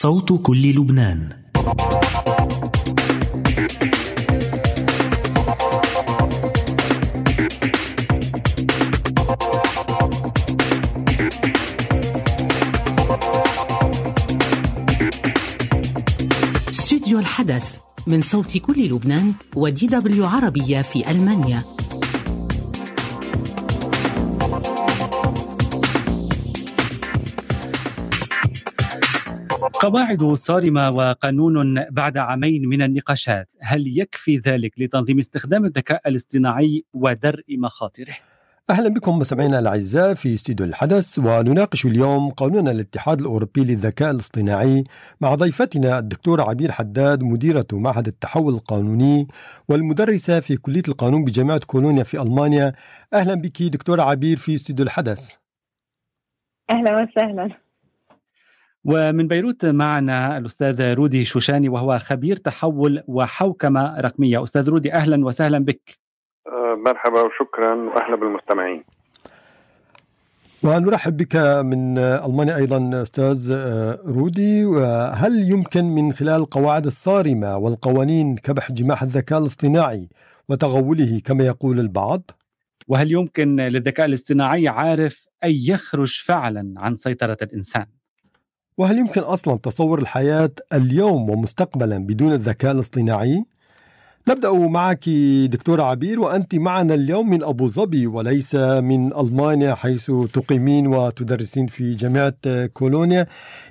صوت كل لبنان. استوديو الحدث من صوت كل لبنان ودي دبليو عربية في ألمانيا. قواعد صارمة وقانون بعد عامين من النقاشات هل يكفي ذلك لتنظيم استخدام الذكاء الاصطناعي ودرء مخاطره؟ أهلا بكم مستمعينا الأعزاء في استوديو الحدث ونناقش اليوم قانون الاتحاد الأوروبي للذكاء الاصطناعي مع ضيفتنا الدكتورة عبير حداد مديرة معهد التحول القانوني والمدرسة في كلية القانون بجامعة كولونيا في ألمانيا. أهلا بك دكتورة عبير في استوديو الحدث. أهلا وسهلا. ومن بيروت معنا الأستاذ رودي شوشاني وهو خبير تحول وحوكمة رقمية أستاذ رودي أهلا وسهلا بك مرحبا وشكرا واهلا بالمستمعين ونرحب بك من ألمانيا أيضا أستاذ رودي هل يمكن من خلال القواعد الصارمة والقوانين كبح جماح الذكاء الاصطناعي وتغوله كما يقول البعض؟ وهل يمكن للذكاء الاصطناعي عارف ان يخرج فعلا عن سيطرة الإنسان؟ وهل يمكن أصلا تصور الحياة اليوم ومستقبلا بدون الذكاء الاصطناعي؟ نبدأ معك دكتورة عبير وأنت معنا اليوم من أبو ظبي وليس من ألمانيا حيث تقيمين وتدرسين في جامعة كولونيا.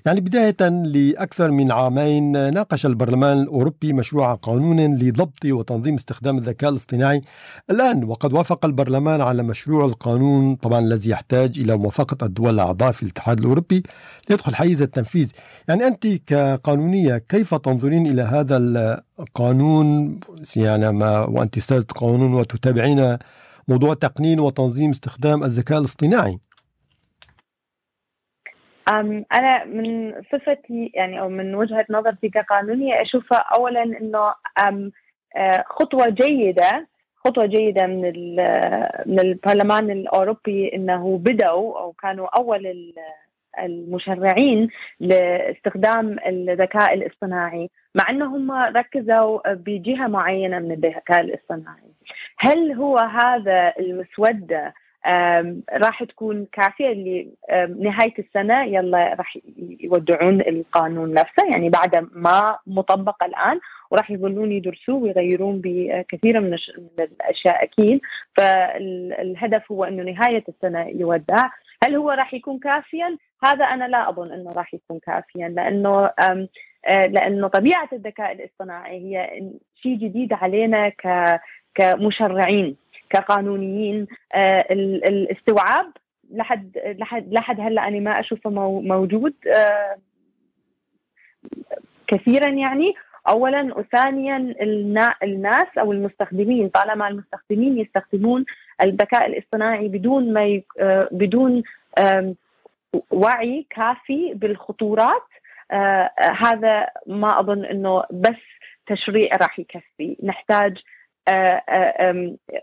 يعني بداية لأكثر من عامين ناقش البرلمان الأوروبي مشروع قانون لضبط وتنظيم استخدام الذكاء الاصطناعي. الآن وقد وافق البرلمان على مشروع القانون طبعا الذي يحتاج إلى موافقة الدول الأعضاء في الاتحاد الأوروبي ليدخل حيز التنفيذ. يعني أنت كقانونية كيف تنظرين إلى هذا القانون يعني ما وأنت أستاذ قانون وتتابعين موضوع تقنين وتنظيم استخدام الذكاء الاصطناعي. أنا من صفتي يعني أو من وجهة نظرتي كقانونية أشوفها أولا أنه أم خطوة جيدة خطوة جيدة من من البرلمان الأوروبي أنه بدأوا أو كانوا أول المشرعين لاستخدام الذكاء الاصطناعي مع أنهم ركزوا بجهة معينة من الذكاء الاصطناعي. هل هو هذا المسودة راح تكون كافية لنهايه السنة؟ يلا راح يودعون القانون نفسه يعني بعد ما مطبق الآن وراح يظلون يدرسوه ويغيرون بكثير من الأشياء أكيد. فالهدف هو إنه نهاية السنة يودع. هل هو راح يكون كافيا؟ هذا أنا لا أظن إنه راح يكون كافيا لأنه لأنه طبيعة الذكاء الاصطناعي هي شيء جديد علينا كمشرعين كقانونيين الاستوعاب لحد لحد لحد هلأ أنا ما أشوفه موجود كثيرا يعني اولا وثانيا الناس أو المستخدمين طالما المستخدمين يستخدمون الذكاء الاصطناعي بدون ما ي... بدون وعي كافي بالخطورات هذا ما أظن إنه بس تشريع راح يكفي. نحتاج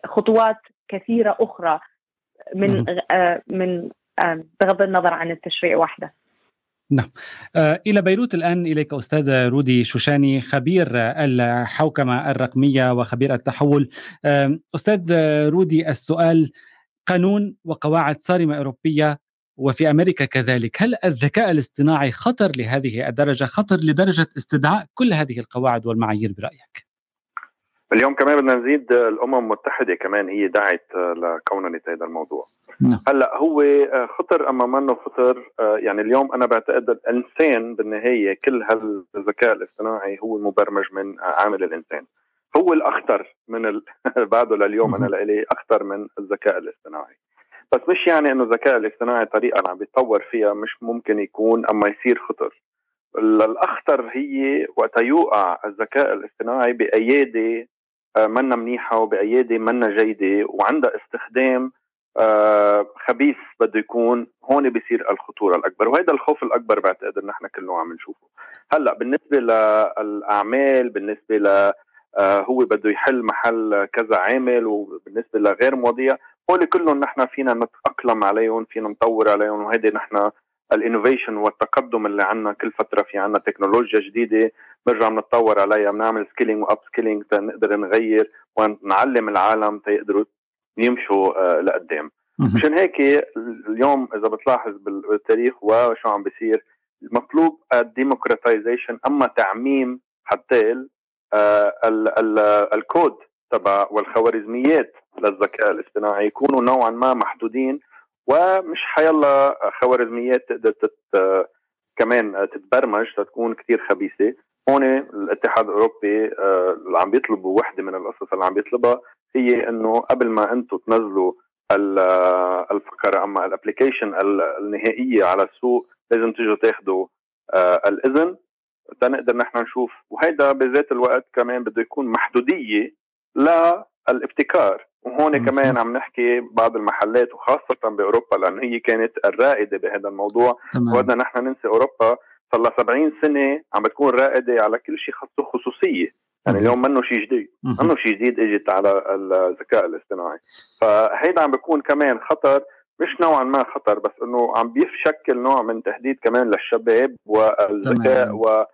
خطوات كثيرة أخرى من من بغض النظر عن التشريع وحده. نعم آه إلى بيروت الآن إليك أستاذ رودي شوشاني خبير الحوكمة الرقمية وخبير التحول أستاذ رودي السؤال قانون وقواعد صارمة أوروبية وفي أمريكا كذلك هل الذكاء الاصطناعي خطر لهذه الدرجة خطر لدرجة استدعاء كل هذه القواعد والمعايير برأيك؟ اليوم كمان بدنا نزيد الأمم المتحدة كمان هي دعت لكوننه هذا الموضوع. هلا هو خطر اما منه خطر يعني اليوم أنا بعتقد الإنسان بالنهاية كل هالذكاء الاصطناعي هو مبرمج من عامل الإنسان. هو الأخطر من ال... بعده لليوم أنا لإلي أخطر من الذكاء الاصطناعي. بس مش يعني إنه الذكاء الاصطناعي الطريقة اللي عم بيتطور فيها مش ممكن يكون أما يصير خطر. الاخطر هي وقت يوقع الذكاء الاصطناعي بأيادي منا منيحة وبأيادي منا جيدة وعندها استخدام خبيث بده يكون هون بيصير الخطورة الأكبر وهذا الخوف الأكبر بعتقد إن إحنا كلنا عم نشوفه. هلأ بالنسبة للأعمال بالنسبة ل هو بده يحل محل كذا عامل وبالنسبة لغير مواضيع هول كلهم نحن فينا نتأقلم عليهم فينا نطور عليهم وهيدي نحن ال innovation والتقدم اللي عندنا كل فترة في عندنا تكنولوجيا جديدة بنرجع بنتطور عليها بنعمل scaling و upscaling تنقدر نغير ونعلم العالم تيقدروا يمشوا لقدام. مشان هيك اليوم إذا بتلاحظ بالتاريخ وشو عم بيصير مطلوب ال democratization أما تعميم حتى الكود تبع والخوارزميات للذكاء الاصطناعي يكونوا نوعا ما محدودين ومش حيلا خوارزميات تقدر تت كمان تتبرمج تكون كثير خبيثة. هون الاتحاد الأوروبي اللي عم بيطلبوا وحدة من القصص اللي عم بيطلبها هي إنه قبل ما أنتم تنزلوا الفكرة أما الابلكيشن النهائية على السوق لازم تيجوا تاخذوا الإذن. تنقدر نحن نشوف وهيدا بذات الوقت كمان بده يكون محدودية للابتكار. وهون كمان عم نحكي بعض المحلات وخاصة بأوروبا لأن هي كانت الرائدة بهذا الموضوع. وبدنا نحن ننسى أوروبا صار لها 70 سنة عم بتكون رائدة على كل شيء خاصة خصوصية. يعني اليوم منه شيء جديد منه شيء جديد إجت على الذكاء الاصطناعي. فهيدا عم بيكون كمان خطر مش نوعا ما خطر بس إنه عم بيشكل نوع من تهديد كمان للشباب والذكاء و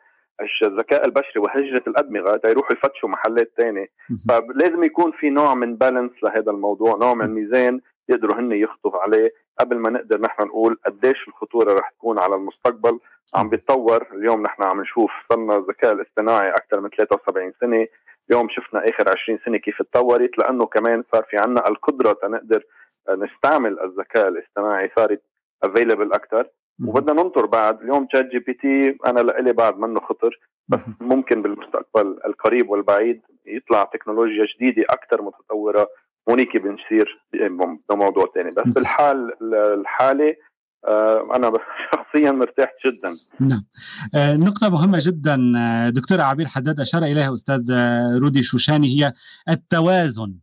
الذكاء البشري وهجرة الأدمغة تيروحوا يفتشوا محلات تانية. فلازم يكون في نوع من بالانس لهذا الموضوع نوع من ميزان يقدروا هن يخطوا عليه. قبل ما نقدر نحن نقول قديش الخطورة رح تكون على المستقبل عم بيتطور. اليوم نحن عم نشوف صرنا الذكاء الاصطناعي أكثر من 73 سنة. اليوم شفنا آخر 20 سنة كيف تطورت لأنه كمان صار في عنا القدرة تنقدر نستعمل الذكاء الاصطناعي. صارت افيلبل أكثر. وبدنا ننطر بعد. اليوم ChatGPT أنا لإلي بعد منه خطر. بس ممكن بالمستقبل القريب والبعيد يطلع تكنولوجيا جديدة أكثر متطورة. هونيك بنصير بموضوع ثاني بس بالحال الحالي أنا شخصيا مرتاح جدا. نعم. آه، نقطة مهمة جدا آه، دكتور عبير حداد أشار إليها أستاذ رودي شوشاني هي التوازن.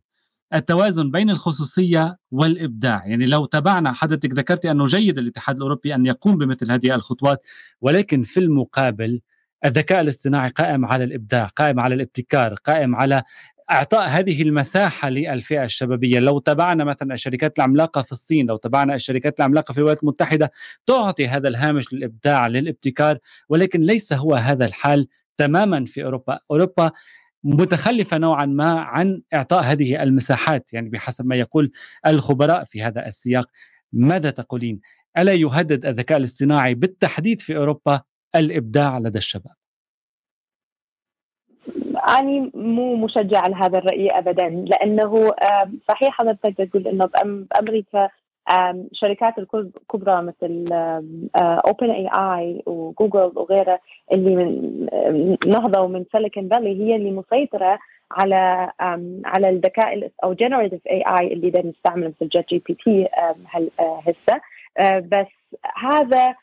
التوازن بين الخصوصية والإبداع، يعني لو تابعنا حضرتك ذكرت أنه جيد الاتحاد الأوروبي أن يقوم بمثل هذه الخطوات، ولكن في المقابل الذكاء الاصطناعي قائم على الإبداع، قائم على الابتكار، قائم على أعطاء هذه المساحة للفئة الشبابية، لو تابعنا مثلا الشركات العملاقة في الصين، لو تابعنا الشركات العملاقة في الولايات المتحدة تعطي هذا الهامش للإبداع للابتكار، ولكن ليس هو هذا الحال تماما في أوروبا، أوروبا متخلفة نوعا ما عن إعطاء هذه المساحات يعني بحسب ما يقول الخبراء في هذا السياق. ماذا تقولين؟ ألا يهدد الذكاء الاصطناعي بالتحديد في أوروبا الإبداع لدى الشباب؟ أنا مو مشجعة لهذا الرأي أبدا لأنه صحيح حضرتك تقول أنه بأمريكا شركات الكبرى مثل OpenAI و Google وغيرها اللي من نهضه ومن Silicon Valley هي اللي مسيطرة على على الذكاء أو generative AI اللي دا نستعمله مثل GPT هسه. بس هذا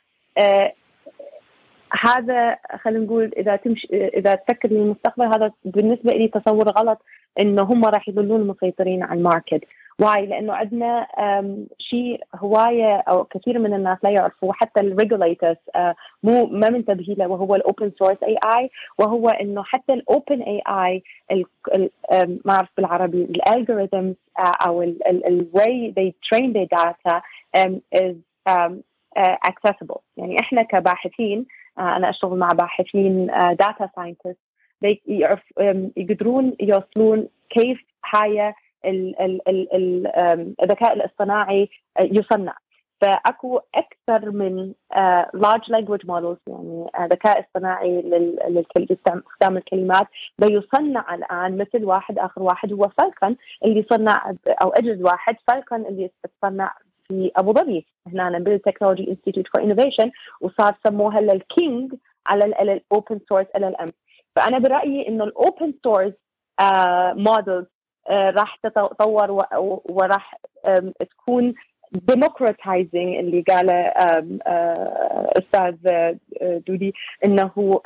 هذا خلينا نقول إذا تمشي إذا تفكر للمستقبل هذا بالنسبة لي تصور غلط إنه هم راح يظلون مسيطرين على ال market. Why لأنه عندنا شيء هواية أو كثير من الناس لا يعرفوا حتى ال regulators مو ما منتبهين له وهو ال open source AI وهو إنه حتى ال open AI ما أعرف بالعربي ال algorithms أو ال way they train their data is uh, accessible. يعني إحنا كباحثين أنا أشتغل مع باحثين data uh, scientist يقدرون يوصلون كيف هاي الذكاء الاصطناعي يصنع فأكو أكثر من large language models يعني ذكاء اصطناعي لاستخدام الكلمات. بيصنع الآن مثل واحد آخر واحد هو Falcon اللي صنع أو واحد Falcon اللي صنع في أبو ظبي. هنا بال Technology Institute for Innovation وصار سموها لل king على ال open source LLM فأنا برأيي إنه ال open source models راح تتطور وراح تكون democratizing اللي قاله أستاذ دودي إنه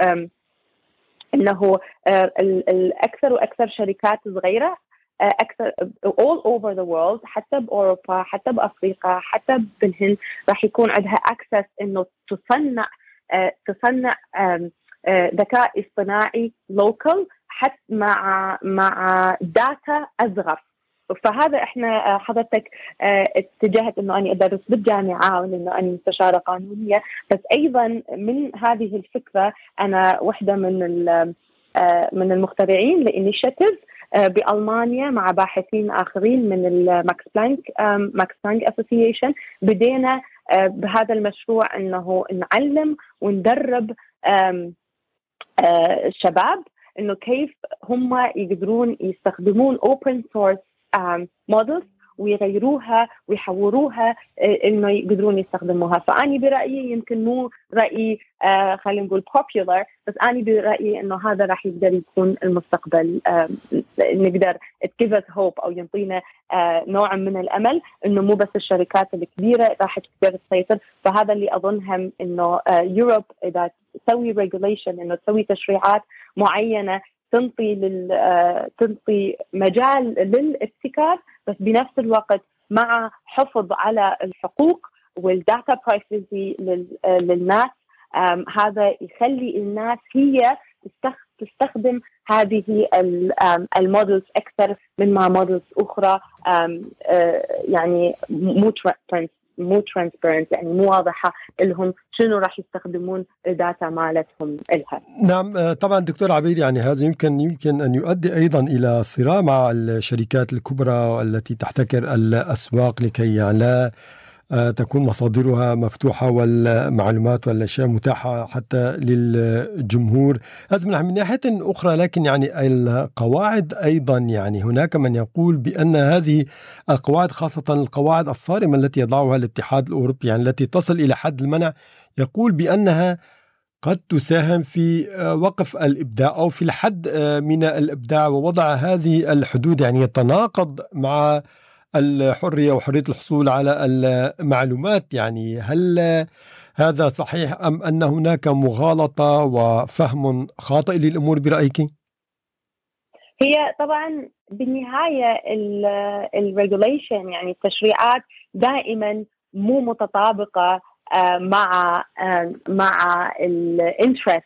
إنه الاكثر وأكثر شركات صغيرة أكثر all over the world حتى بأوروبا حتى بأفريقيا حتى بالهند راح يكون عندها access إنه تصنع تصنع ذكاء اصطناعي local حتى مع مع داتا اصغر فهذا إحنا حضرتك اتجهت إنه أني أدرس بالجامعة وإنه أني مستشارة قانونية. بس أيضا من هذه الفكرة أنا واحدة من من المخترعين ل initiative بألمانيا مع باحثين آخرين من ال Max Planck Max Planck Association بدينا بهذا المشروع إنه نعلم وندرب الشباب إنه كيف هم يقدرون يستخدمون open source models ويغيروها ويحوروها انه يقدرون يستخدموها. فأني برأيي يمكن مو رأي آه خلينا نقول popular بس أني برأيي إنه هذا راح يقدر يكون المستقبل نقدر us hope أو يعطينا آه نوع من الأمل إنه مو بس الشركات الكبيرة راح تقدر تسيطر. فهذا اللي أظنهم إنه Europe آه إذا تسوي regulation إنه تسوي تشريعات معينة تنطي لل آه، تنطي مجال للابتكار بس بنفس الوقت مع حفظ على الحقوق وال data privacy للناس هذا يخلي الناس هي تستخدم هذه ال models أكثر من ما models أخرى آه، يعني مو مو transparent يعني مو واضحة لهم شنو راح يستخدمون ال data مالتهم لها. نعم آه، طبعا دكتور عبير يعني هذا يمكن يمكن أن يؤدي أيضا إلى صراع مع الشركات الكبرى التي تحتكر الأسواق لكي يعني لا تكون مصادرها مفتوحة والمعلومات والأشياء متاحة حتى للجمهور. هذا من ناحية أخرى لكن يعني القواعد أيضا يعني هناك من يقول بأن هذه القواعد خاصة القواعد الصارمة التي يضعها الاتحاد الأوروبي يعني التي تصل إلى حد المنع يقول بأنها قد تساهم في آه، وقف الإبداع أو في الحد آه، من الإبداع ووضع هذه الحدود يعني يتناقض مع الحرية وحرية الحصول على المعلومات. يعني هل هذا صحيح أم أن هناك مغالطة وفهم خاطئ للأمور برأيك؟ هي طبعا بالنهاية ال regulation يعني التشريعات دائما مو متطابقة آه، مع آه، مع ال interest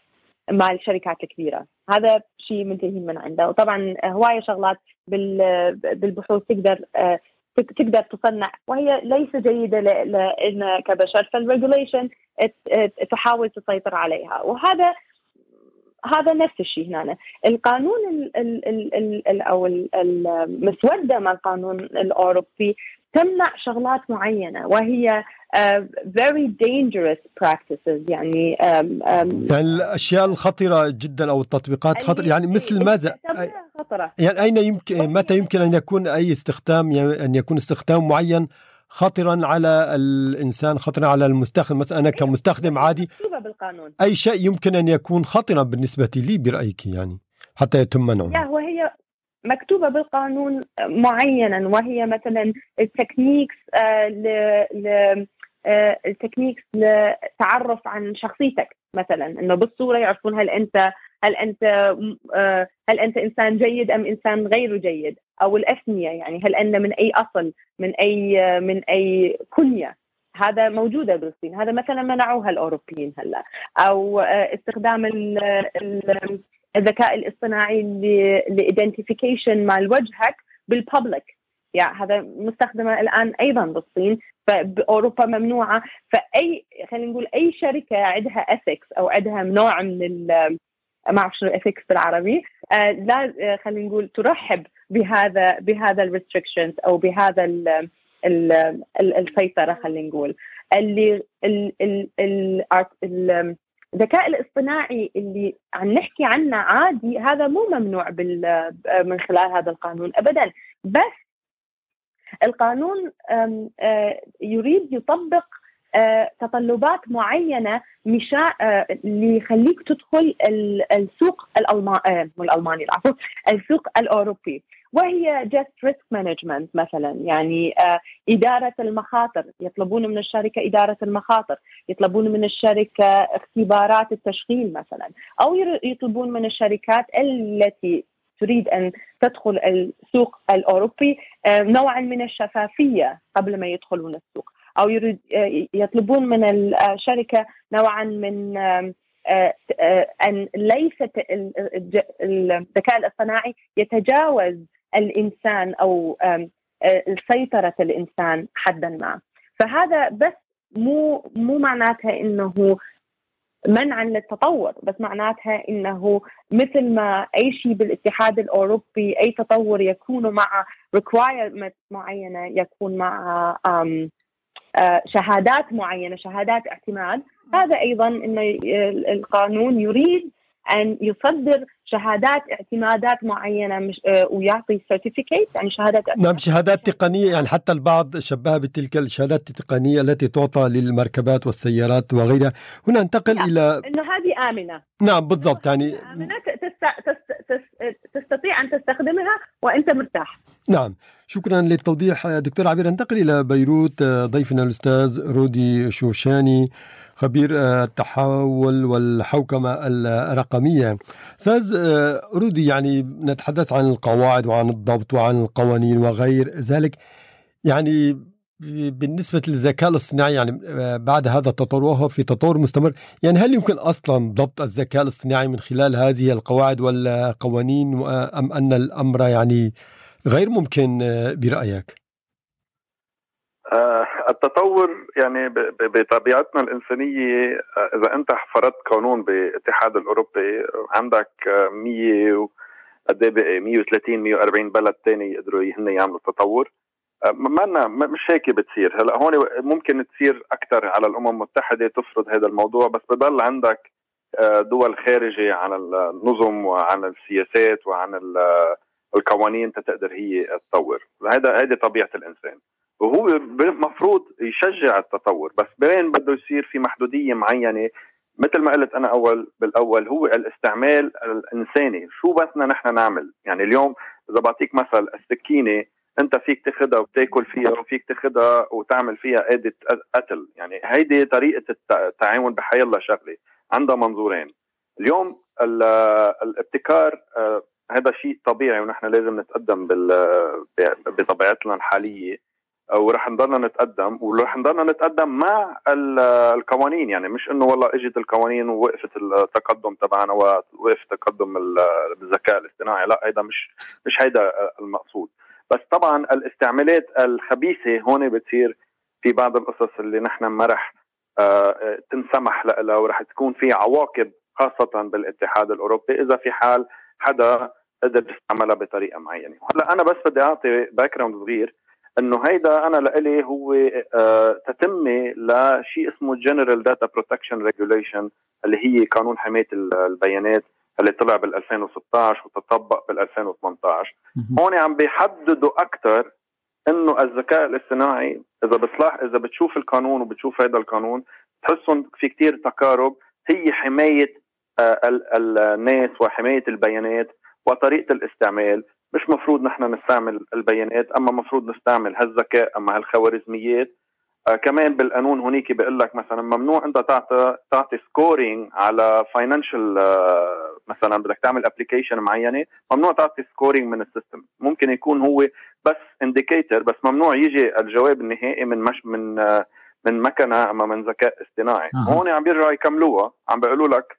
مع الشركات الكبيره هذا شيء منتهي من عنده. وطبعا هواية شغلات بالبحوث تقدر آه، تقدر تصنع. وهي ليس جيدة لنا كبشر فال regulation تحاول تسيطر عليها. وهذا هذا نفس الشيء هنا. القانون ال ال ال ال أو المسوده مع القانون الأوروبي تمنع شغلات معينة وهي uh, very dangerous practices يعني um, um, يعني الأشياء الخطرة جدا أو التطبيقات خطرة يعني مثل ماذا؟ خطرة. يعني أين يمكن متى يمكن أن يكون أي استخدام يعني أن يكون استخدام معين خطرا على الإنسان خطرا على المستخدم؟ مثلا أنا كمستخدم عادي بالقانون. أي شيء يمكن أن يكون خطرا بالنسبة لي برأيك يعني حتى يتم منعه مكتوبة بالقانون معينا وهي مثلا ال techniques آه، ل آه، ال techniques لتعرف عن شخصيتك مثلا إنه بالصورة يعرفون هل أنت هل أنت آه، هل أنت إنسان جيد أم إنسان غير جيد أو الإثنية يعني هل أنت من أي أصل من أي من أي كنية. هذا موجودة بالصين هذا مثلا منعوها الأوروبيين هلأ. أو استخدام الذكاء الاصطناعي ل identification مال وجهك بال public يعني هذا مستخدمة الآن أيضا بالصين فبأوروبا ممنوعة. فأي خلينا نقول أي شركة عندها ethics أو عندها نوع من ما أعرف شنو ethics بالعربي آه لا آه، خلينا نقول ترحب بهذا بهذا ال restrictions أو بهذا ال ال السيطرة خلينا نقول. اللي ال ال ال الذكاء الاصطناعي اللي عم نحكي عنه عادي هذا مو ممنوع من خلال هذا القانون ابدا. بس القانون آه، يريد يطبق آه، تطلبات معينة مشا اللي يخليك تدخل السوق الالماني الألماني العفو السوق الأوروبي. وهي just risk management مثلا يعني آه إدارة المخاطر. يطلبون من الشركة إدارة المخاطر. يطلبون من الشركة اختبارات التشغيل مثلا. أو يطلبون من الشركات التي تريد أن تدخل السوق الأوروبي آه نوعا من الشفافية قبل ما يدخلون السوق. أو يريد آه يطلبون من الشركة نوعا من آه أن ليس الذكاء الاصطناعي يتجاوز الإنسان أو سيطرة الإنسان حدا ما. فهذا بس مو مو معناتها إنه منعا للتطور بس معناتها إنه مثل ما أي شيء بالاتحاد الأوروبي أي تطور يكون مع requirements معينة يكون مع شهادات معينة شهادات اعتماد. هذا أيضا إنه القانون يريد أن يصدر شهادات اعتمادات معينة مش آه، ويعطي سيرتيفيكيت يعني شهادات اعتماد. نعم شهادات تقنية. يعني حتى البعض شبهها بتلك الشهادات التقنية التي تعطى للمركبات والسيارات وغيرها. هنا انتقل نعم. إلى إنه هذه آمنة. نعم بالضبط. يعني آمنة تستطيع أن تستخدمها وأنت مرتاح. نعم. شكرا للتوضيح. دكتور عبير انتقل إلى بيروت. ضيفنا الأستاذ رودي شوشاني خبير التحول والحوكمة الرقمية. أستاذ آه، رودي يعني نتحدث عن القواعد وعن الضبط وعن القوانين وغير ذلك. يعني بالنسبة للذكاء الاصطناعي يعني آه، بعد هذا التطور وهو في تطور مستمر يعني هل يمكن أصلا ضبط الذكاء الاصطناعي من خلال هذه القواعد والقوانين أم أن الأمر يعني غير ممكن برأيك؟ آه، التطور يعني بطبيعتنا الإنسانية آه، إذا أنت فرضت قانون بالاتحاد الأوروبي عندك 100 قد إيه 130 140 بلد ثاني يقدروا هن يعملوا تطور. آه، ما مش هيك بتصير. هلأ هون ممكن تصير أكثر على الأمم المتحدة تفرض هذا الموضوع بس بضل عندك دول خارجة عن النظم وعن السياسات وعن القوانين تقدر هي تطور. هذا هذه طبيعة الإنسان. وهو المفروض يشجع التطور بس بين بده يصير في محدودية معينة. مثل ما قلت أنا اول بالأول هو الاستعمال الإنساني. شو بدنا نحن نعمل؟ يعني اليوم إذا بعطيك مثل السكينة أنت فيك تاخذها وتاكل فيها وفيك تاخذها وتعمل فيها آلة قتل. يعني هيدي طريقة التعامل بحي الله شغلة. عندها منظورين. اليوم الابتكار آه، هذا شيء طبيعي ونحن لازم نتقدم بطبيعتنا الحالية ورح نضلنا نتقدم ورح نضلنا نتقدم مع القوانين. يعني مش إنه والله إجت القوانين ووقفت التقدم تبعنا ووقف تقدم الذكاء الاصطناعي. لا هيدا مش مش هيدا المقصود. بس طبعا الاستعمالات الخبيثة هون بتصير في بعض القصص اللي نحن ما رح آه، تنسمح لها ورح تكون في عواقب خاصة بالاتحاد الأوروبي. إذا في حال حدا قدر يستعملها بطريقة معينة. هلا أنا بس بدي أعطي background صغير إنه هيدا أنا لإلي هو آه، تتمة لشيء اسمه General Data Protection Regulation اللي هي قانون حماية البيانات اللي طلع بال 2016 وتطبق بال 2018 هون عم بيحددوا أكثر إنه الذكاء الاصطناعي إذا بتصلاح إذا بتشوف القانون وبتشوف هذا القانون تحسهم في كتير تقارب هي حماية الناس وحماية البيانات وطريقة الاستعمال. مش مفروض نحن نستعمل البيانات أما مفروض نستعمل هالذكاء أما هالخوارزميات. آه كمان بالقانون هنيك بيقول لك مثلا ممنوع أنت تعطي تعطي scoring على financial آه مثلا بدك تعمل application معينة ممنوع تعطي scoring من ال system. ممكن يكون هو بس indicator بس ممنوع يجي الجواب النهائي من مش من آه من مكنة أما من ذكاء اصطناعي. أه. هون عم بيرجعوا يكملوها. عم بيقولوا لك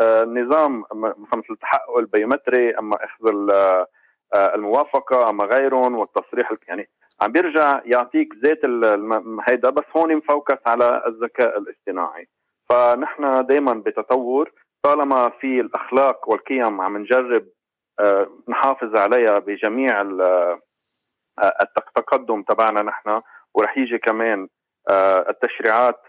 آه، مثلا التحقق البيومتري أما إخذ آه، الموافقة أما غيرهم والتصريح يعني عم بيرجع يعطيك ذات هيدا بس هون م focus على الذكاء الاصطناعي. فنحن دائما بتطور طالما في الأخلاق والقيم عم نجرب آه، نحافظ عليها بجميع التقدم تبعنا نحن ورح يجي كمان التشريعات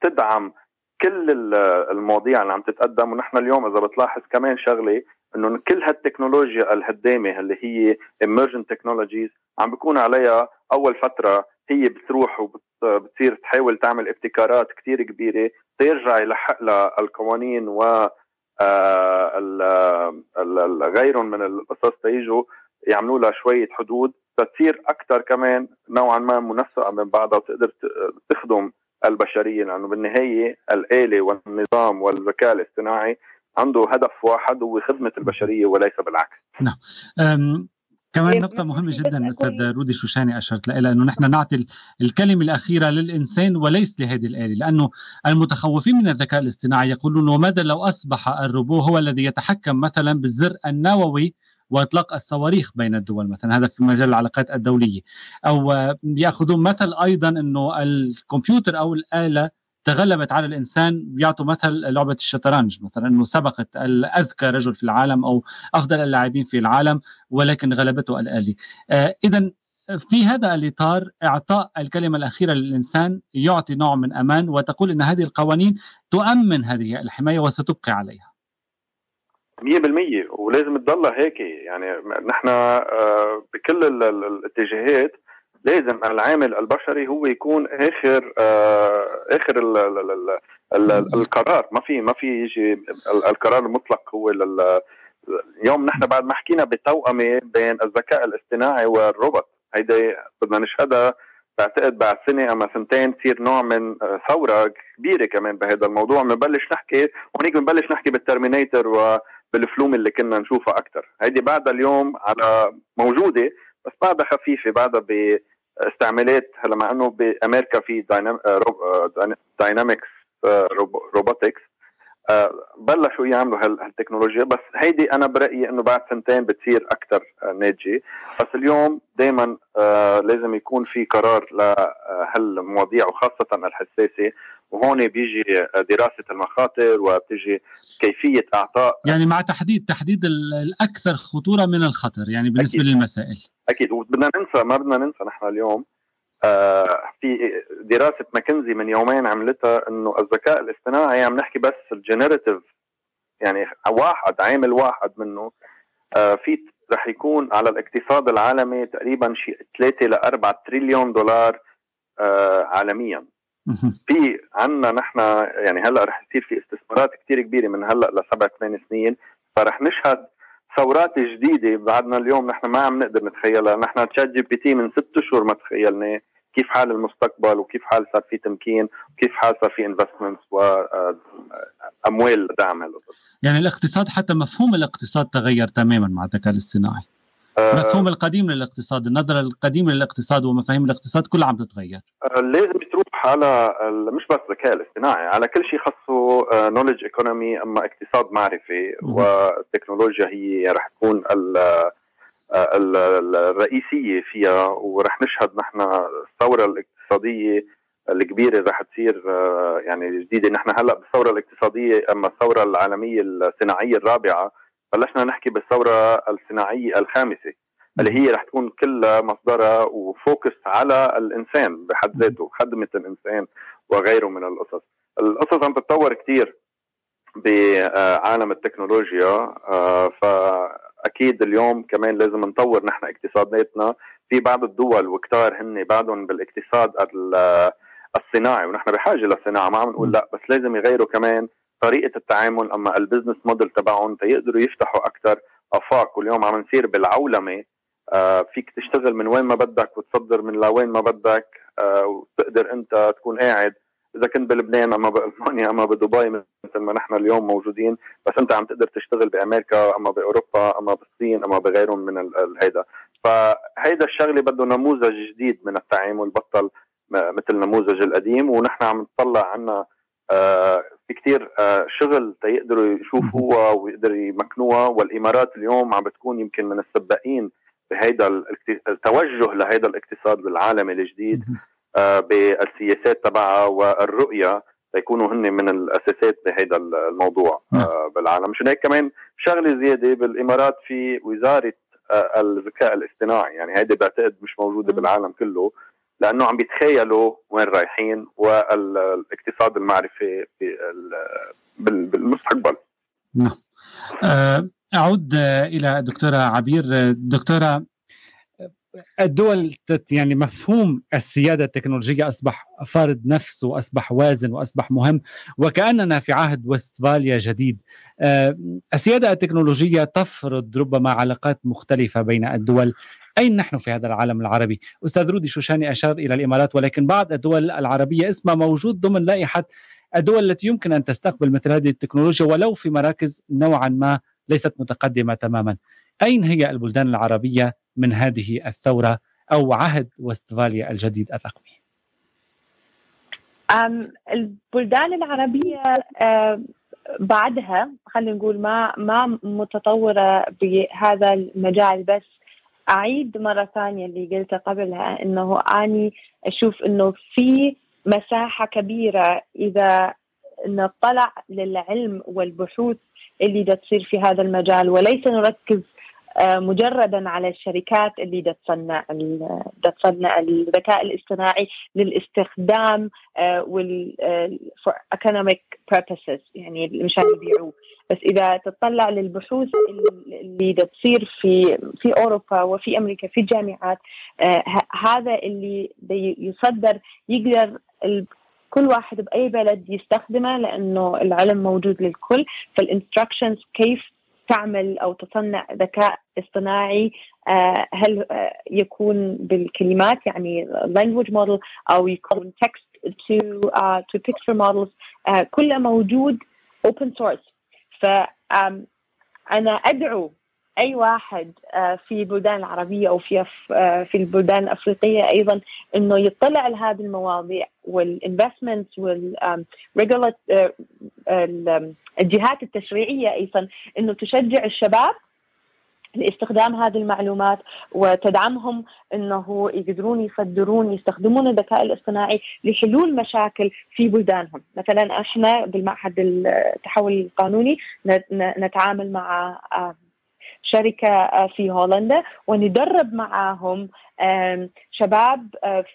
تدعم كل المواضيع اللي عم تتقدم ونحن اليوم إذا بتلاحظ كمان شغلة إنه كل هالتكنولوجيا الهدامة اللي هي emerging technologies عم بيكون عليها أول فترة هي بتروح وبتصير تحاول تعمل ابتكارات كثير كبيرة تيرجع يلحق لها القوانين و آه، غيرهم من القصص تيجوا يعملوا لها شوية حدود تصير أكثر كمان نوعا ما منسقة من بعضها وتقدر تخدم البشرية لأنه بالنهاية الآلة والنظام والذكاء الاصطناعي عنده هدف واحد هو خدمة البشرية وليس بالعكس. نعم. كمان نقطة مهمة جدا أستاذ رودي شوشاني أشرت لها أنه نحن نعطي الكلمة الأخيرة للإنسان وليس لهذه الآلة لأنه المتخوفين من الذكاء الاصطناعي يقولون وماذا لو أصبح الروبو هو الذي يتحكم مثلا بالزر النووي واطلاق الصواريخ بين الدول مثلا هذا في مجال العلاقات الدولية. أو بياخذون مثل أيضا إنه الكمبيوتر أو الآلة تغلبت على الإنسان بيعطوا مثل لعبة الشطرنج مثلا إنه سبقت الأذكى رجل في العالم أو أفضل اللاعبين في العالم ولكن غلبته الآلة. آه اذا في هذا الإطار إعطاء الكلمة الأخيرة للإنسان يعطي نوع من أمان وتقول إن هذه القوانين تؤمن هذه الحماية وستبقي عليها. 100% ولازم تضلها هيك. يعني نحن آه، بكل الاتجاهات لازم العامل البشري هو يكون آخر آه آخر ال ال ال ال القرار. ما في ما في يجي القرار المطلق هو اليوم نحن بعد ما حكينا بتوأمة بين الذكاء الاصطناعي والروبوت. هيدي بدنا نشهدها بعتقد بعد سنة أما سنتين تصير نوع من آه، ثورة كبيرة كمان بهذا الموضوع. بنبلش نحكي وهنيك بنبلش نحكي بال Terminator وبالفلام اللي كنا نشوفها أكثر هيدي بعدها اليوم على موجودة بس بعدها خفيفة بعدها باستعمالات هلا مع إنه بأمريكا في Dynamics روبوتكس بلشوا يعملوا هالتكنولوجيا. بس هيدي أنا برأيي إنه بعد سنتين بتصير أكثر آه، ناجيه بس اليوم دائما آه، لازم يكون في قرار لهالمواضيع وخاصة الحساسة. وهون بيجي دراسة المخاطر وبتجي كيفية إعطاء يعني مع تحديد تحديد الأكثر خطورة من الخطر يعني بالنسبة أكيد. للمسائل. أكيد. وبدنا ننسى ما بدنا ننسى نحن اليوم آه في دراسة ماكنزي من يومين عملتها إنه الذكاء الاصطناعي عم نحكي بس ال generative يعني واحد عامل واحد منه آه في رح يكون على الاقتصاد العالمي تقريبا شيء 3 ل 4 تريليون دولار آه عالميا. في عنا نحن يعني هلأ رح يصير في استثمارات كثير كبيرة من هلأ لسبع ثمان سنين فرح نشهد ثورات جديدة بعدنا اليوم نحن ما عم نقدر نتخيلها. نحن ChatGPT من ست اشهر ما تخيلناه. كيف حال المستقبل وكيف حال صار في تمكين وكيف حال صار في انفستمنتس واموال لدعم هالقصص يعني الاقتصاد حتى مفهوم الاقتصاد تغير تماما مع الذكاء الاصطناعي. المفهوم القديم للاقتصاد النظرة القديمة للاقتصاد ومفاهيم الاقتصاد كلها عم تتغير. آه، لازم تروح على مش بس الذكاء الاصطناعي على كل شيء خاصه نولج آه، ايكونومي أما اقتصاد معرفي والتكنولوجيا هي رح تكون آه، الرئيسية فيها ورح نشهد نحن الثورة الاقتصادية الكبيرة رح تصير يعني جديدة. نحن هلأ بالثورة الاقتصادية أما الثورة العالمية الصناعية الرابعة بلشنا نحكي بالثورة الصناعية الخامسة اللي هي رح تكون كلها مصدرها وفوكس على الإنسان بحد ذاته خدمة الإنسان وغيره من القصص. القصص عم تتطور كثير بعالم التكنولوجيا آه، فأكيد اليوم كمان لازم نطور نحن اقتصاداتنا. في بعض الدول وكتار هن بعدهم بالاقتصاد الصناعي ونحن بحاجة للصناعة ما عم نقول لا بس لازم يغيروا كمان طريقة التعامل أما ال business model تبعهم تيقدروا يفتحوا أكثر آفاق. واليوم عم نصير بالعولمة آه فيك تشتغل من وين ما بدك وتصدر من لوين ما بدك آه وتقدر أنت تكون قاعد. إذا كنت بلبنان أما بألمانيا أما بدبي مثل ما نحن اليوم موجودين بس أنت عم تقدر تشتغل بأمريكا أما بأوروبا أما بالصين أما بغيرهم من هيدا. فهيدا الشغلة بده نموذج جديد من التعامل بطل مثل النموذج القديم. ونحن عم نطلع عنا في كتير آه شغل تيقدروا يشوفوها ويقدروا يمكنوها والإمارات اليوم عم بتكون يمكن من السباقين بهيدا التوجه لهيدا الاقتصاد العالمي الجديد آه بالسياسات تبعها والرؤية ليكونوا هن من الأساسات بهيدا الموضوع. آه بالعالم. مشان هيك كمان شغلة زيادة بالإمارات في وزارة آه الذكاء الاصطناعي يعني هيدي بعتقد مش موجودة بالعالم كله. لأنه عم بيتخيلوا وين رايحين والاقتصاد المعرفي بالمستقبل. نعم. آه، أعود إلى دكتورة عبير. دكتورة الدول يعني مفهوم السيادة التكنولوجية أصبح فارض نفس وأصبح وازن وأصبح مهم وكأننا في عهد وستفاليا جديد. آه، السيادة التكنولوجية تفرض ربما علاقات مختلفة بين الدول. أين نحن في هذا العالم العربي؟ أستاذ رودي شوشاني أشار إلى الإمارات ولكن بعض الدول العربية اسمها موجود ضمن لائحة الدول التي يمكن أن تستقبل مثل هذه التكنولوجيا ولو في مراكز نوعا ما ليست متقدمة تماما أين هي البلدان العربية من هذه الثورة أو عهد وستفاليا الجديد الرقمي البلدان العربية بعدها خلينا نقول ما ما متطورة بهذا المجال بس أعيد مرة ثانية اللي قلته قبلها إنه أني أشوف إنه في مساحة كبيرة إذا نطلع للعلم والبحوث اللي تصير في هذا المجال وليس نركز مجردا على الشركات اللي تصنع تصنع الذكاء الاصطناعي للاستخدام آه، وال آه، for economic purposes يعني مشان يبيعوه. بس إذا تطلع للبحوث اللي تصير في في أوروبا وفي أمريكا في الجامعات هذا اللي يصدر يقدر كل واحد بأي بلد يستخدمه لأنه العلم موجود للكل. فالانستركشنز كيف تعمل أو تصنع ذكاء اصطناعي آه، هل آه، يكون بالكلمات يعني language model أو يكون text to uh, to picture models uh, كله موجود open source. ف أنا أدعو أي واحد في البلدان العربية أو في في البلدان الأفريقية أيضا إنه يطلع لهذه المواضيع وال investment وال regulate الجهات التشريعية أيضا إنه تشجع الشباب لاستخدام هذه المعلومات وتدعمهم إنه يقدرون يصدرون يستخدمون الذكاء الاصطناعي لحلول مشاكل في بلدانهم، مثلا إحنا بالمعهد التحول القانوني نتعامل مع شركة في هولندا وندرب معاهم شباب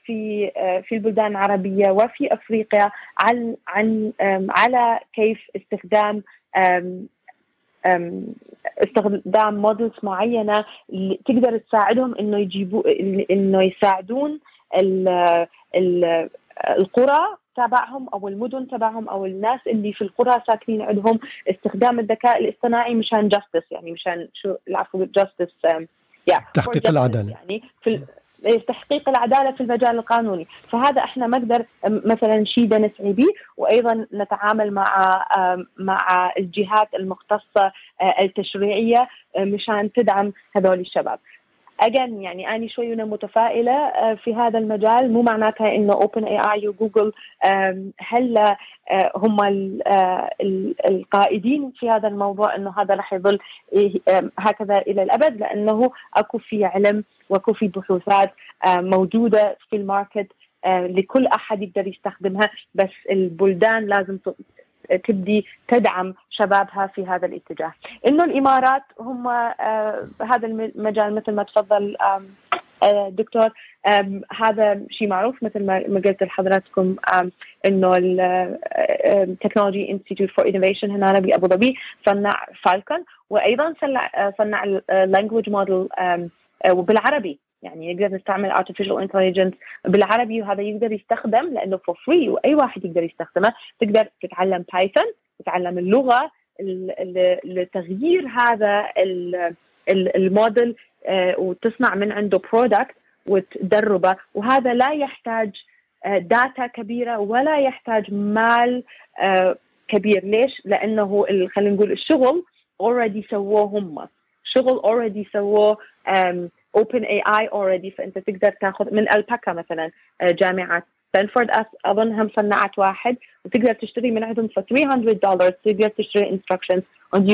في في البلدان العربية وفي أفريقيا عن عن على كيف استخدام استخدام مودلز معينة تقدر تساعدهم إنه يجيبوا إنه يساعدون القرى تبعهم أو المدن تبعهم أو الناس اللي في القرى ساكنين عندهم استخدام الذكاء الاصطناعي مشان justice يعني مشان شو العفو justice تحقيق العدالة. يعني في تحقيق العدالة في المجال القانوني، فهذا إحنا نقدر مثلا شيء نسعي به وأيضا نتعامل مع مع الجهات المختصة التشريعية مشان تدعم هذول الشباب. again يعني أنا شوي متفائلة آه، في هذا المجال. مو معناتها إنه OpenAI وجوجل هل هم آه، القائدين في هذا الموضوع إنه هذا راح يظل هكذا إلى الأبد لأنه أكو في علم وأكو في بحوثات موجودة في الماركت آه، لكل أحد يقدر يستخدمها. بس البلدان لازم تبدي تدعم شبابها في هذا الاتجاه. إنه الإمارات هم آه هذا المجال مثل ما تفضل آه دكتور هذا شيء معروف مثل ما قلت لحضراتكم إنه ال Technology Institute for Innovation هنا بأبو ظبي صنع فالكون وأيضا صنع صنع ال language model وبالعربي. يعني نقدر نستعمل artificial intelligence بالعربي وهذا يقدر يستخدم لأنه for free وأي واحد يقدر يستخدمه. تقدر تتعلم بايثون تتعلم اللغة لتغيير هذا الموديل آه، وتصنع من عنده product وتدربه. وهذا لا يحتاج data آه، كبيرة ولا يحتاج مال آه، كبير. ليش؟ لأنه خلينا نقول الشغل already سووه هم. شغل already سووه OpenAI already فأنت تقدر تاخذ من الألباكا مثلا آه، جامعة ستانفورد اظنها مصنعت واحد وتقدر تشتري من عندهم ف 300 دولار تقدر تشتري instructions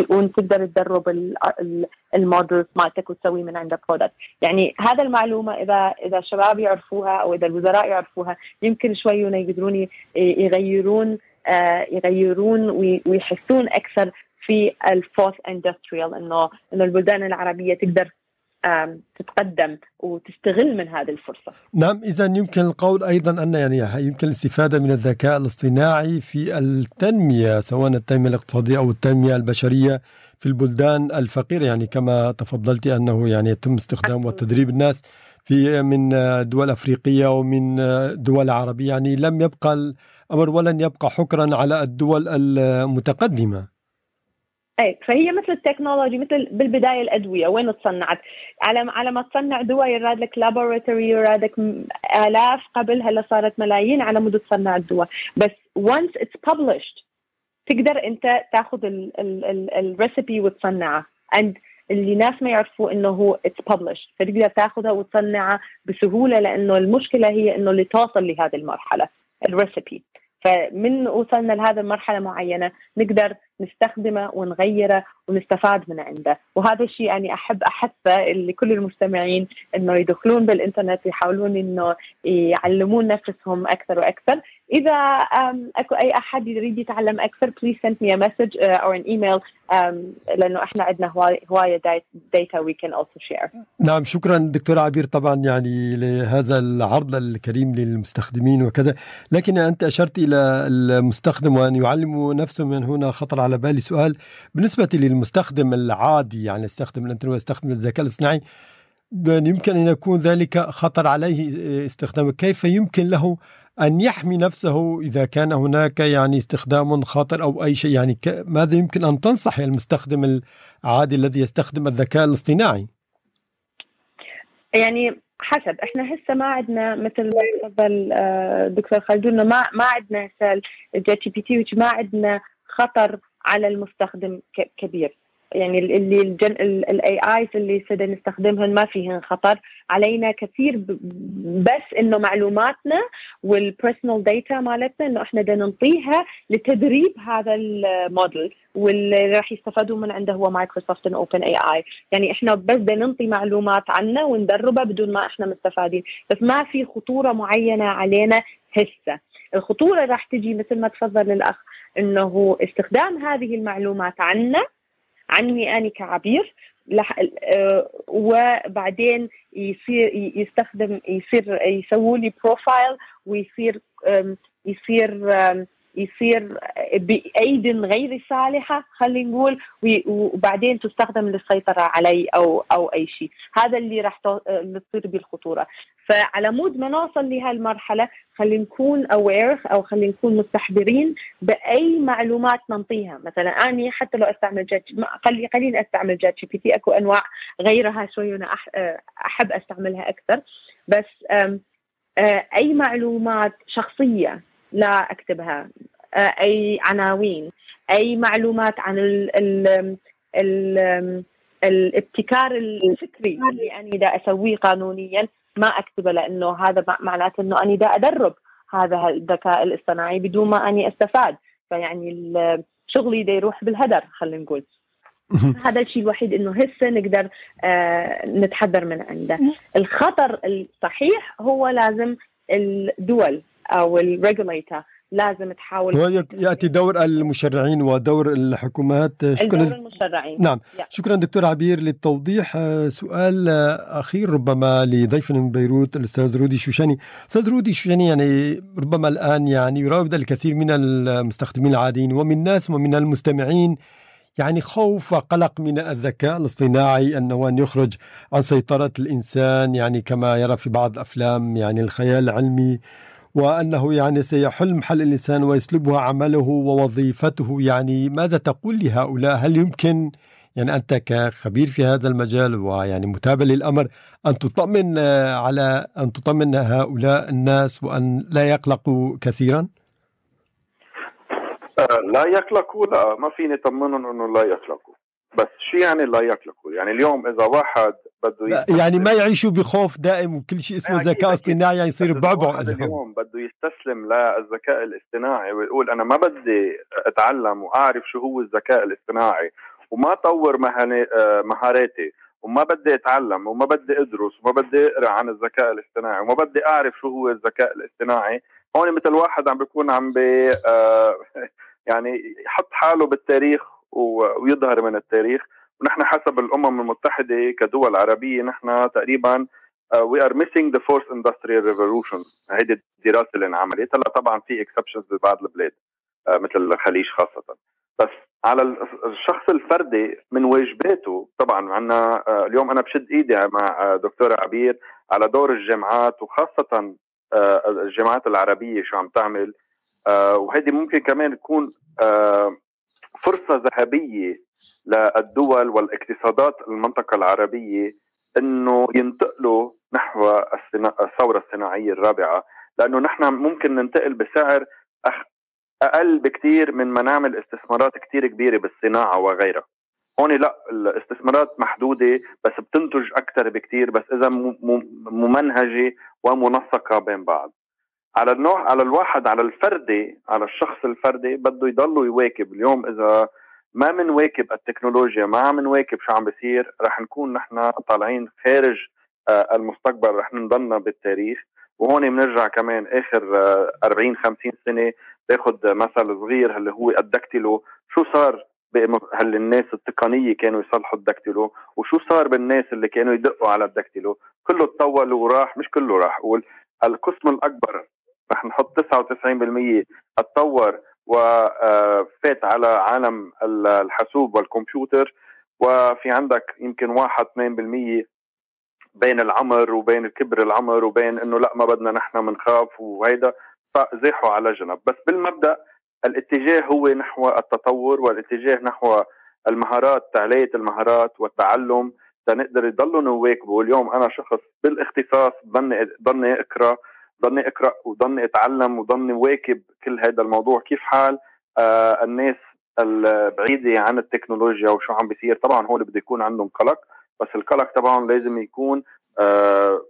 وتقدر تدرب ال models مالتك وتسوي من عندها product يعني هذا المعلومة إذا إذا الشباب يعرفوها أو إذا الوزراء يعرفوها يمكن شوي يقدرون يغيرون آه، يغيرون ويحسون أكثر في ال fourth industrial إنه إنه البلدان العربية تقدر تتقدم وتستغل من هذه الفرصة. نعم إذا يمكن القول أيضا أن يعني يمكن الاستفادة من الذكاء الاصطناعي في التنمية سواء التنمية الاقتصادية أو التنمية البشرية في البلدان الفقيرة. يعني كما تفضلت أنه يعني يتم استخدام وتدريب الناس في من دول أفريقية ومن دول عربية. يعني لم يبقى الأمر ولن يبقى حكرا على الدول المتقدمة. اي فهي مثل ال technology مثل بالبداية الأدوية وين تصنعت؟ على على ما تصنع دواء يراد لك laboratory يراد لك آلاف قبل هلا صارت ملايين على مود تصنع الدواء. بس once it's published تقدر أنت تاخذ ال recipe وتصنعه. And اللي ناس ما يعرفوا إنه هو it's published. فتقدر تاخذها وتصنعها بسهولة لأنه المشكلة هي إنه اللي توصل لهذه المرحلة ال recipe فمن وصلنا لهذه المرحلة معينة نقدر نستخدمه ونغيره ونستفاد من عنده. وهذا الشيء يعني أحب أحثه لكل المستمعين إنه يدخلون بالإنترنت يحاولون إنه يعلمون نفسهم أكثر وأكثر. إذا أكو أي أحد يريد يتعلم أكثر please send me message أو an email لأنه إحنا عندنا هواية data we can also share نعم شكرا دكتور عبير طبعا يعني لهذا العرض الكريم للمستخدمين وكذا. لكن أنت أشرت إلى المستخدم وأن يعلم نفسه من هنا خطر على بالي سؤال بالنسبة للمستخدم العادي يعني يستخدم الإنترنت ويستخدم الذكاء الاصطناعي يمكن أن يكون ذلك خطر عليه استخدامه. كيف يمكن له أن يحمي نفسه إذا كان هناك يعني استخدام خاطر أو أي شيء؟ يعني ماذا يمكن أن تنصح المستخدم العادي الذي يستخدم الذكاء الاصطناعي؟ يعني حسب إحنا هسه ما عندنا مثل ما تفضل آه، دكتور خالدون ما ما عندنا هسه ال GPT ما عندنا خطر على المستخدم كبير. يعني اللي ال AIs اللي سدا نستخدمهن ما فيهن خطر علينا كثير بس إنه معلوماتنا وال personal data مالتنا إنه إحنا بدنا نعطيها لتدريب هذا الموديل واللي راح يستفادوا من عنده هو مايكروسوفت OpenAI يعني إحنا بس بدنا نعطي معلومات عنه وندربه بدون ما إحنا مستفادين. بس ما في خطورة معينة علينا هسه. الخطورة راح تجي مثل ما تفضل الأخ. إنه استخدام هذه المعلومات عنا عني أنا كعبير آه، وبعدين يصير يستخدم يصير يسووا لي profile ويصير يصير يصير بأيد غير صالحة خلينا نقول وبعدين تستخدم للسيطرة علي أو أو أي شيء. هذا اللي راح تصير بالخطورة. فعلى مود ما نوصل لهالمرحلة خلينا نكون aware أو خلينا نكون مستحضرين بأي معلومات ننطيها. مثلا أني حتى لو أستعمل جات خلي خليني أستعمل ChatGPT أكو أنواع غيرها شوي وأنا أحب أستعملها أكثر. بس أي معلومات شخصية لا أكتبها. أي عناوين. أي معلومات عن ال ال ال الابتكار الفكري اللي أنا دا أسويه قانونيا ما أكتبه لأنه هذا معناته إنه أنا دا أدرب هذا الذكاء الاصطناعي بدون ما أني أستفاد. فيعني شغلي دا يروح بالهدر خلينا نقول. هذا الشيء الوحيد إنه هسه نقدر آه نتحذر من عنده. الخطر الصحيح هو لازم الدول أو الريجوليتر لازم تحاول هو يأتي دور المشرعين ودور الحكومات. شكرا دور المشرعين. نعم. Yeah. شكرا دكتور عبير للتوضيح. آه، سؤال آه، أخير ربما لضيفنا من بيروت الأستاذ رودي شوشاني. أستاذ رودي شوشاني يعني ربما الآن يعني يراود الكثير من المستخدمين العاديين ومن الناس ومن المستمعين يعني خوف وقلق من الذكاء الاصطناعي أنه أن يخرج عن سيطرة الإنسان يعني كما يرى في بعض الأفلام يعني الخيال العلمي. وأنه يعني سيحل محل الإنسان ويسلبها عمله ووظيفته. يعني ماذا تقول لهؤلاء؟ هل يمكن يعني أنت كخبير في هذا المجال ويعني متابع للأمر أن تطمن على أن تطمن هؤلاء الناس وأن لا يقلقوا كثيرا؟ آه، لا يقلقوا لا. ما فيني أطمنهم إنه لا يقلقوا. بس شو يعني لا يقلقوا يعني اليوم إذا واحد بده يعني ما يعيشوا بخوف دائم وكل شيء اسمه يعني ذكاء اصطناعي يعني يصير بعبع اليوم. بده يستسلم للذكاء الاصطناعي ويقول أنا ما بدي أتعلم وأعرف شو هو الذكاء الاصطناعي وما طور آه، مهاراتي وما بدي أتعلم وما بدي أدرس وما بدي أقرأ عن الذكاء الاصطناعي وما بدي أعرف شو هو الذكاء الاصطناعي هون مثل واحد عم بيكون عم بي آه، يعني يحط حاله بالتاريخ ويظهر من التاريخ. ونحن حسب الأمم المتحدة كدول عربية نحن تقريبا we are missing the fourth industrial revolution هيدي الدراسة اللي انعملت. هلأ طبعا في اكسبشنز ببعض البلاد uh, مثل الخليج خاصة. بس على الشخص الفردي من واجباته طبعا عندنا uh, اليوم أنا بشد إيدي مع uh, دكتوره عبير على دور الجامعات وخاصة الجامعات العربية شو عم تعمل. وهيدي ممكن كمان تكون فرصة ذهبية للدول والاقتصادات المنطقة العربية إنه ينتقلوا نحو الثورة الصناعية الرابعة لأنه نحن ممكن ننتقل بسعر أقل بكثير من ما نعمل استثمارات كثير كبيرة بالصناعة وغيرها. هون لا الاستثمارات محدودة بس بتنتج أكثر بكثير بس إذا ممنهجة ومنسقة بين بعض. على النوع على الواحد على الفردي على الشخص الفردي بده يضل يواكب. اليوم إذا ما منواكب التكنولوجيا ما عم نواكب شو عم بيصير رح نكون نحن طالعين خارج آه، المستقبل. رح نضلنا بالتاريخ. وهون بنرجع كمان آخر 40 50 سنة تاخذ مثل صغير اللي هو الدكتيلو. شو صار هل الناس التقنية كانوا يصلحوا الدكتيلو؟ وشو صار بالناس اللي كانوا يدقوا على الدكتيلو؟ كله تطول وراح مش كله راح أقول. القسم الأكبر رح نحط 99% اتطور وفات على عالم الحاسوب والكمبيوتر. وفي عندك يمكن 1 2% بين العمر وبين كبر العمر وبين إنه لا ما بدنا نحن بنخاف وهيدا. فزاحوا على جنب. بس بالمبدأ الاتجاه هو نحو التطور والاتجاه نحو المهارات تعلية المهارات والتعلم. تنقدر يضلوا نواكبوا اليوم أنا شخص بالإختصاص ضلني ضلني إقرأ. ضلني أقرأ وضلني أتعلم وضلني واكب كل هذا الموضوع. كيف حال؟ آه الناس البعيدة عن التكنولوجيا وشو عم بيصير. طبعا هول بده يكون عندهم قلق بس القلق طبعا لازم يكون آه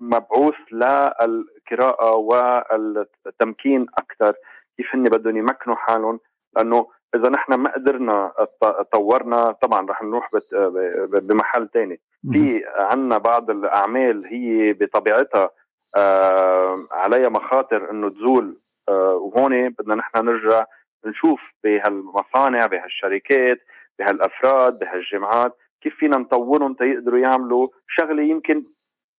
مبعوث للقراءة والتمكين أكثر كيف هن بدهم يمكنوا حالهم؟ لأنه إذا نحن ما قدرنا طورنا طبعا رح نروح بمحل ثاني في عندنا بعض الأعمال هي بطبيعتها عليها مخاطر إنه تزول. آه وهون بدنا نحن نرجع نشوف بهالمصانع بهالشركات بهالأفراد بهالجامعات كيف فينا نطورهم تيقدروا يعملوا شغلة يمكن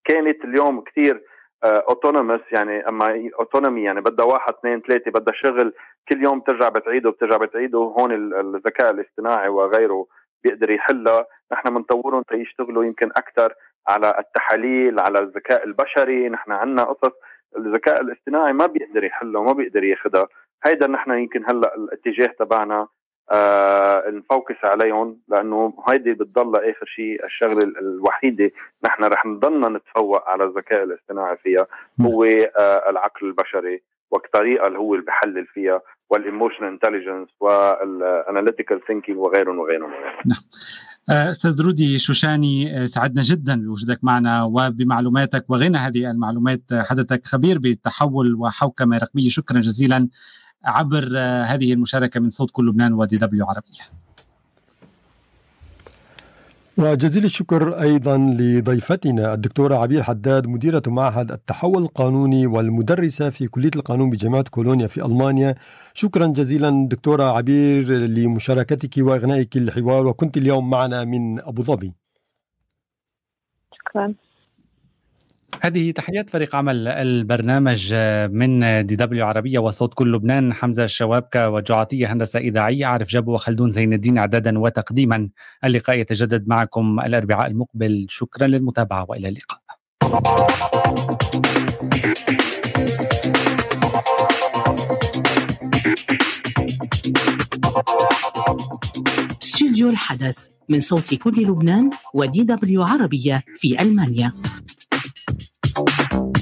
كانت اليوم كثير autonomous آه، يعني أما autonomy يعني بدها واحد اثنين ثلاثة بدها شغل. كل يوم بترجع بتعيده بترجع بتعيده. هون الذكاء الاصطناعي وغيره بيقدر يحلها. نحن بنطورهم تيشتغلوا يمكن أكثر على التحاليل على الذكاء البشري نحن عندنا قصص الذكاء الاصطناعي ما بيقدر يحلها وما بيقدر ياخذها هيدا نحن يمكن هلأ الاتجاه تبعنا آه نفوكس عليهم لأنه هيدي بتضل آخر شيء الشغلة الوحيدة نحن رح نضلنا نتفوق على الذكاء الاصطناعي فيها هو آه العقل البشري والطريقة اللي هو اللي بحلل فيها. وال emotional intelligence وال analytical thinking وغيرهم وغيرهم نعم. آه، أستاذ رودي شوشاني آه، سعدنا جدا بوجودك معنا وبمعلوماتك وغنى هذه المعلومات حضرتك خبير بالتحول وحوكمة رقمية. شكرا جزيلا عبر آه، هذه المشاركة من صوت كل لبنان و DW عربية. وجزيل الشكر أيضا لضيفتنا الدكتورة عبير حداد مديرة معهد التحول القانوني والمدرسة في كلية القانون بجامعة كولونيا في ألمانيا. شكرا جزيلا دكتورة عبير لمشاركتك وإغنائك الحوار وكنت اليوم معنا من أبو ظبي. شكرا. هذه تحيات فريق عمل البرنامج من دي دبليو عربية وصوت كل لبنان حمزة الشوابكة وجعاتية هندسة إذاعية عارف جابو وخلدون زين الدين إعدادا وتقديما. اللقاء يتجدد معكم الأربعاء المقبل. شكرا للمتابعة وإلى اللقاء. استوديو الحدث من صوت كل لبنان ودي دبليو عربية في ألمانيا. Thank you.